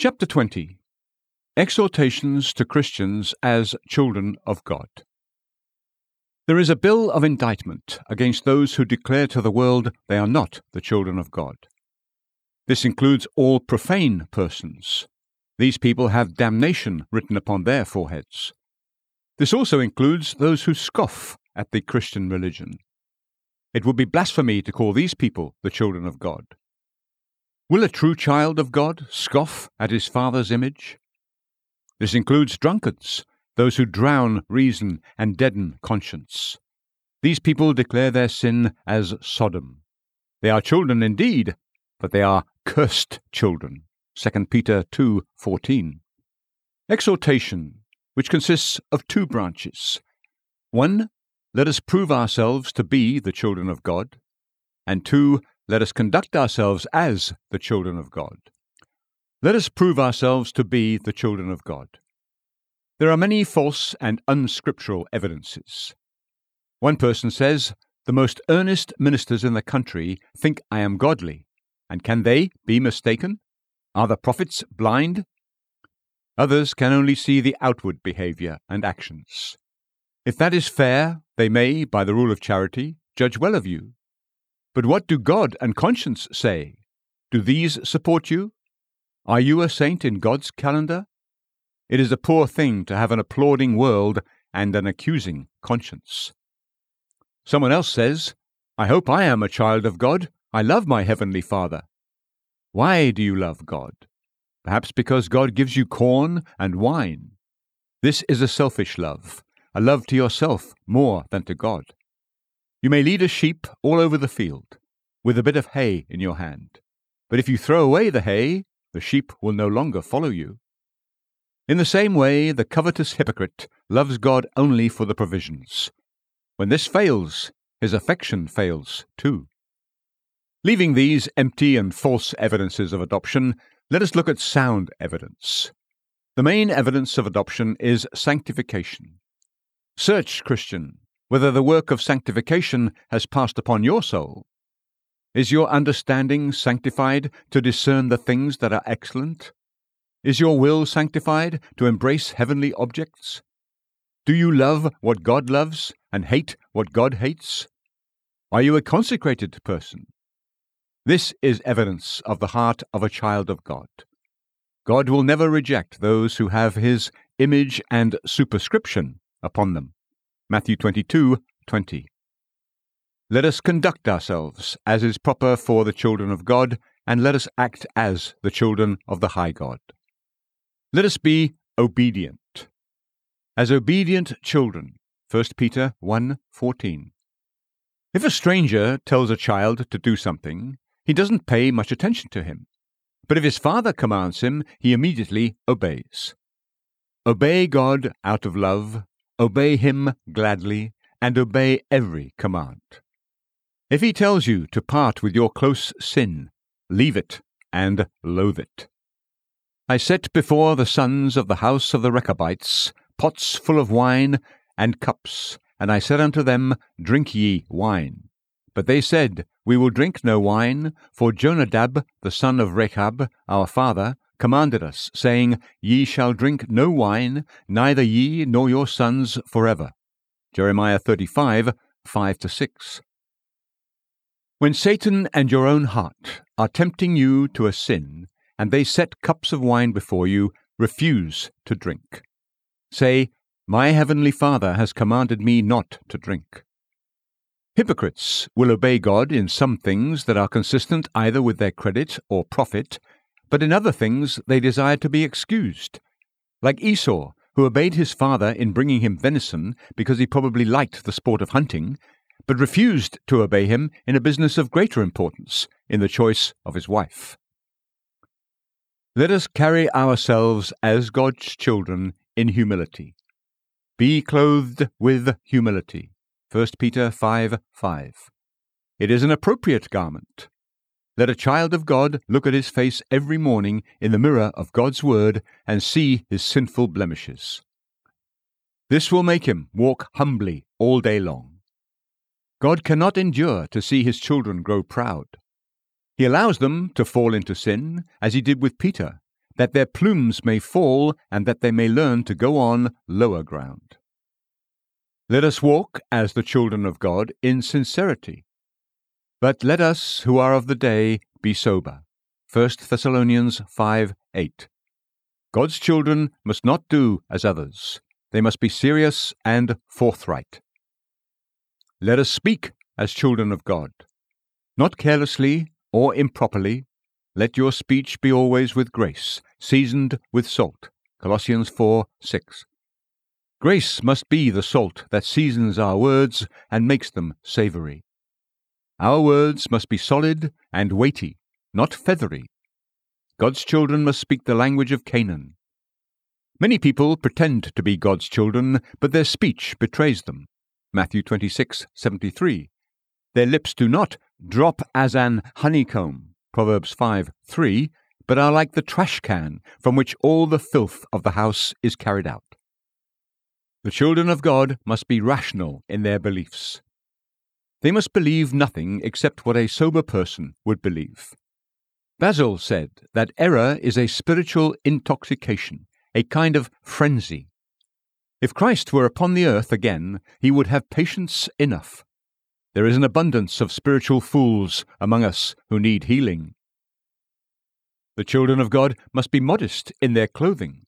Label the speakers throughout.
Speaker 1: Chapter 20 Exhortations to Christians as Children of God. There is a bill of indictment against those who declare to the world they are not the children of God. This includes all profane persons. These people have damnation written upon their foreheads. This also includes those who scoff at the Christian religion. It would be blasphemy to call these people the children of God. Will a true child of God scoff at his father's image? This includes drunkards, those who drown reason and deaden conscience. These people declare their sin as Sodom. They are children indeed, but they are cursed children. 2 Peter 2:14. Exhortation, which consists of two branches. One, let us prove ourselves to be the children of God, and two, let us conduct ourselves as the children of God. Let us prove ourselves to be the children of God. There are many false and unscriptural evidences. One person says, The most earnest ministers in the country think I am godly, and can they be mistaken? Are the prophets blind? Others can only see the outward behavior and actions. If that is fair, they may, by the rule of charity, judge well of you. But what do God and conscience say? Do these support you? Are you a saint in God's calendar? It is a poor thing to have an applauding world and an accusing conscience. Someone else says, I hope I am a child of God. I love my Heavenly Father. Why do you love God? Perhaps because God gives you corn and wine. This is a selfish love, a love to yourself more than to God. You may lead a sheep all over the field, with a bit of hay in your hand. But if you throw away the hay, the sheep will no longer follow you. In the same way, the covetous hypocrite loves God only for the provisions. When this fails, his affection fails too. Leaving these empty and false evidences of adoption, let us look at sound evidence. The main evidence of adoption is sanctification. Search, Christian, whether the work of sanctification has passed upon your soul. Is your understanding sanctified to discern the things that are excellent? Is your will sanctified to embrace heavenly objects? Do you love what God loves and hate what God hates? Are you a consecrated person? This is evidence of the heart of a child of God. God will never reject those who have his image and superscription upon them. Matthew 22 20. Let us conduct ourselves as is proper for the children of God, and let us act as the children of the high God. Let us be obedient. As obedient children. 1 Peter 1:14. If a stranger tells a child to do something, he doesn't pay much attention to him. But if his father commands him, he immediately obeys. Obey God out of love Obey him gladly, and obey every command. If he tells you to part with your close sin, leave it and loathe it. I set before the sons of the house of the Rechabites pots full of wine and cups, and I said unto them, Drink ye wine. But they said, We will drink no wine, for Jonadab, the son of Rechab, our father, commanded us, saying, Ye shall drink no wine, neither ye nor your sons forever. Jeremiah 35, 5 to 6. When Satan and your own heart are tempting you to a sin, and they set cups of wine before you, refuse to drink. Say, My heavenly Father has commanded me not to drink. Hypocrites will obey God in some things that are consistent either with their credit or profit, but in other things they desired to be excused. Like Esau, who obeyed his father in bringing him venison because he probably liked the sport of hunting, but refused to obey him in a business of greater importance, in the choice of his wife. Let us carry ourselves as God's children in humility. Be clothed with humility. 1 Peter 5 5. It is an appropriate garment. Let a child of God look at his face every morning in the mirror of God's Word and see his sinful blemishes. This will make him walk humbly all day long. God cannot endure to see his children grow proud. He allows them to fall into sin, as he did with Peter, that their plumes may fall, and that they may learn to go on lower ground. Let us walk as the children of God in sincerity. But let us who are of the day be sober. 1 Thessalonians 5 8. God's children must not do as others, they must be serious and forthright. Let us speak as children of God, not carelessly or improperly. Let your speech be always with grace, seasoned with salt. Colossians 4 6. Grace must be the salt that seasons our words and makes them savory. Our words must be solid and weighty, not feathery. God's children must speak the language of Canaan. Many people pretend to be God's children, but their speech betrays them. Matthew 26:73. Their lips do not drop as an honeycomb. Proverbs 5:3, but are like the trash can from which all the filth of the house is carried out. The children of God must be rational in their beliefs. They must believe nothing except what a sober person would believe. Basil said that error is a spiritual intoxication, a kind of frenzy. If Christ were upon the earth again, he would have patients enough. There is an abundance of spiritual fools among us who need healing. The children of God must be modest in their clothing.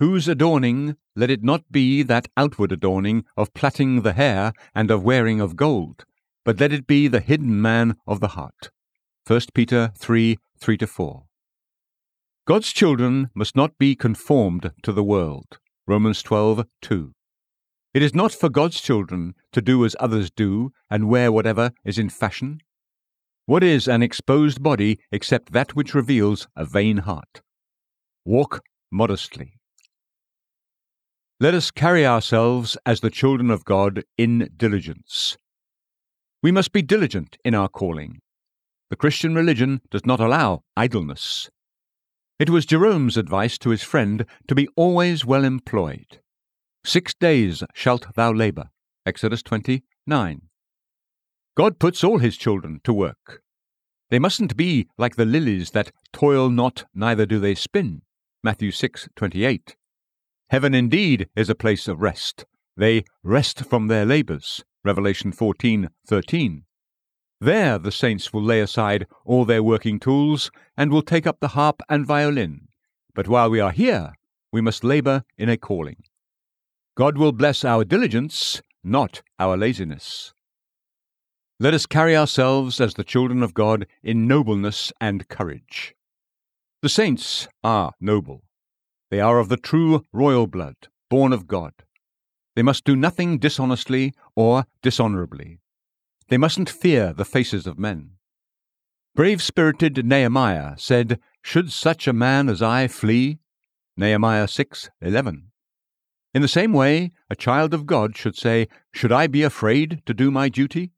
Speaker 1: Whose adorning let it not be that outward adorning of plaiting the hair and of wearing of gold, but let it be the hidden man of the heart. 1 Peter 3 3 4. God's children must not be conformed to the world. Romans 12 2. It is not for God's children to do as others do and wear whatever is in fashion. What is an exposed body except that which reveals a vain heart? Walk modestly. Let us carry ourselves as the children of God in diligence. We must be diligent in our calling. The Christian religion does not allow idleness. It was Jerome's advice to his friend to be always well employed. Six days shalt thou labour. Exodus 29. God puts all his children to work. They mustn't be like the lilies that toil not, neither do they spin. Matthew 6:28. Heaven indeed is a place of rest. They rest from their labors. Revelation 14:13. There the saints will lay aside all their working tools and will take up the harp and violin. But while we are here, we must labor in a calling. God will bless our diligence, not our laziness. Let us carry ourselves as the children of God in nobleness and courage. The saints are noble. They are of the true royal blood, born of God. They must do nothing dishonestly or dishonorably. They mustn't fear the faces of men. Brave spirited Nehemiah said, Should such a man as I flee? Nehemiah 6:11. In the same way, a child of God should say, Should I be afraid to do my duty?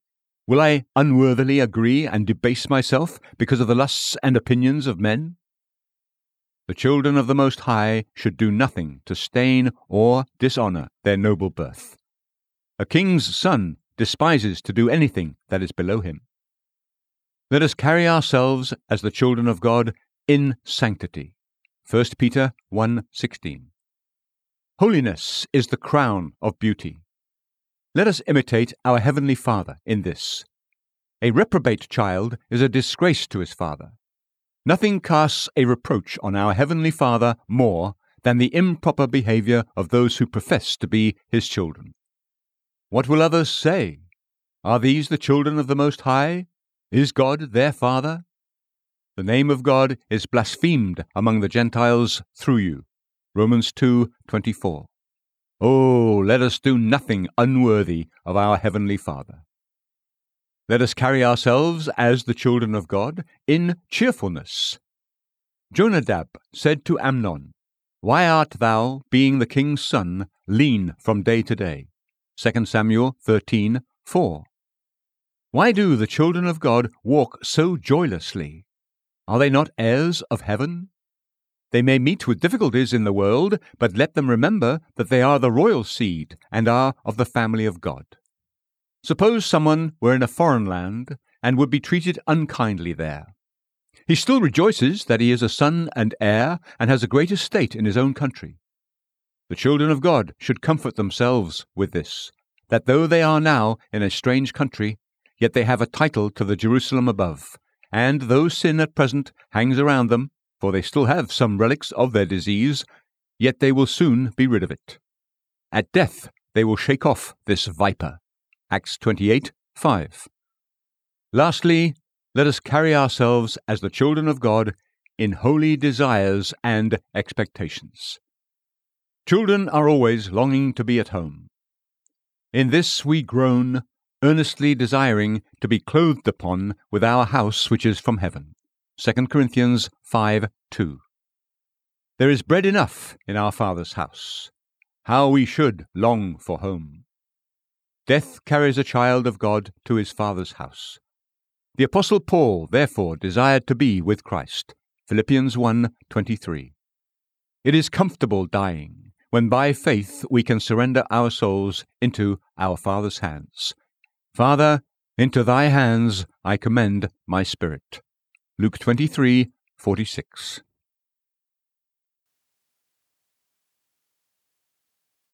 Speaker 1: Will I unworthily agree and debase myself because of the lusts and opinions of men? The children of the Most High should do nothing to stain or dishonour their noble birth. A king's son despises to do anything that is below him. Let us carry ourselves as the children of God in sanctity. 1 Peter 1:16. Holiness is the crown of beauty. Let us imitate our heavenly Father in this. A reprobate child is a disgrace to his father. Nothing casts a reproach on our heavenly Father more than the improper behavior of those who profess to be his children. What will others say? Are these the children of the Most High? Is God their Father? The name of God is blasphemed among the Gentiles through you. Romans 2:24. Oh, let us do nothing unworthy of our heavenly Father. Let us carry ourselves as the children of God in cheerfulness. Jonadab said to Amnon, Why art thou, being the king's son, lean from day to day? 2 Samuel 13 4. Why do the children of God walk so joylessly? Are they not heirs of heaven? They may meet with difficulties in the world, but let them remember that they are the royal seed and are of the family of God. Suppose someone were in a foreign land and would be treated unkindly there. He still rejoices that he is a son and heir and has a great estate in his own country. The children of God should comfort themselves with this, that though they are now in a strange country, yet they have a title to the Jerusalem above, and though sin at present hangs around them, for they still have some relics of their disease, yet they will soon be rid of it. At death they will shake off this viper. Acts 28 5. Lastly, let us carry ourselves as the children of God in holy desires and expectations. Children are always longing to be at home. In this we groan, earnestly desiring to be clothed upon with our house which is from heaven. 2 Corinthians 5 2. There is bread enough in our Father's house. How we should long for home. Death carries a child of God to his Father's house. The Apostle Paul, therefore, desired to be with Christ. Philippians 1:23. It is comfortable dying when by faith we can surrender our souls into our Father's hands. Father, into thy hands I commend my spirit. Luke 23:46.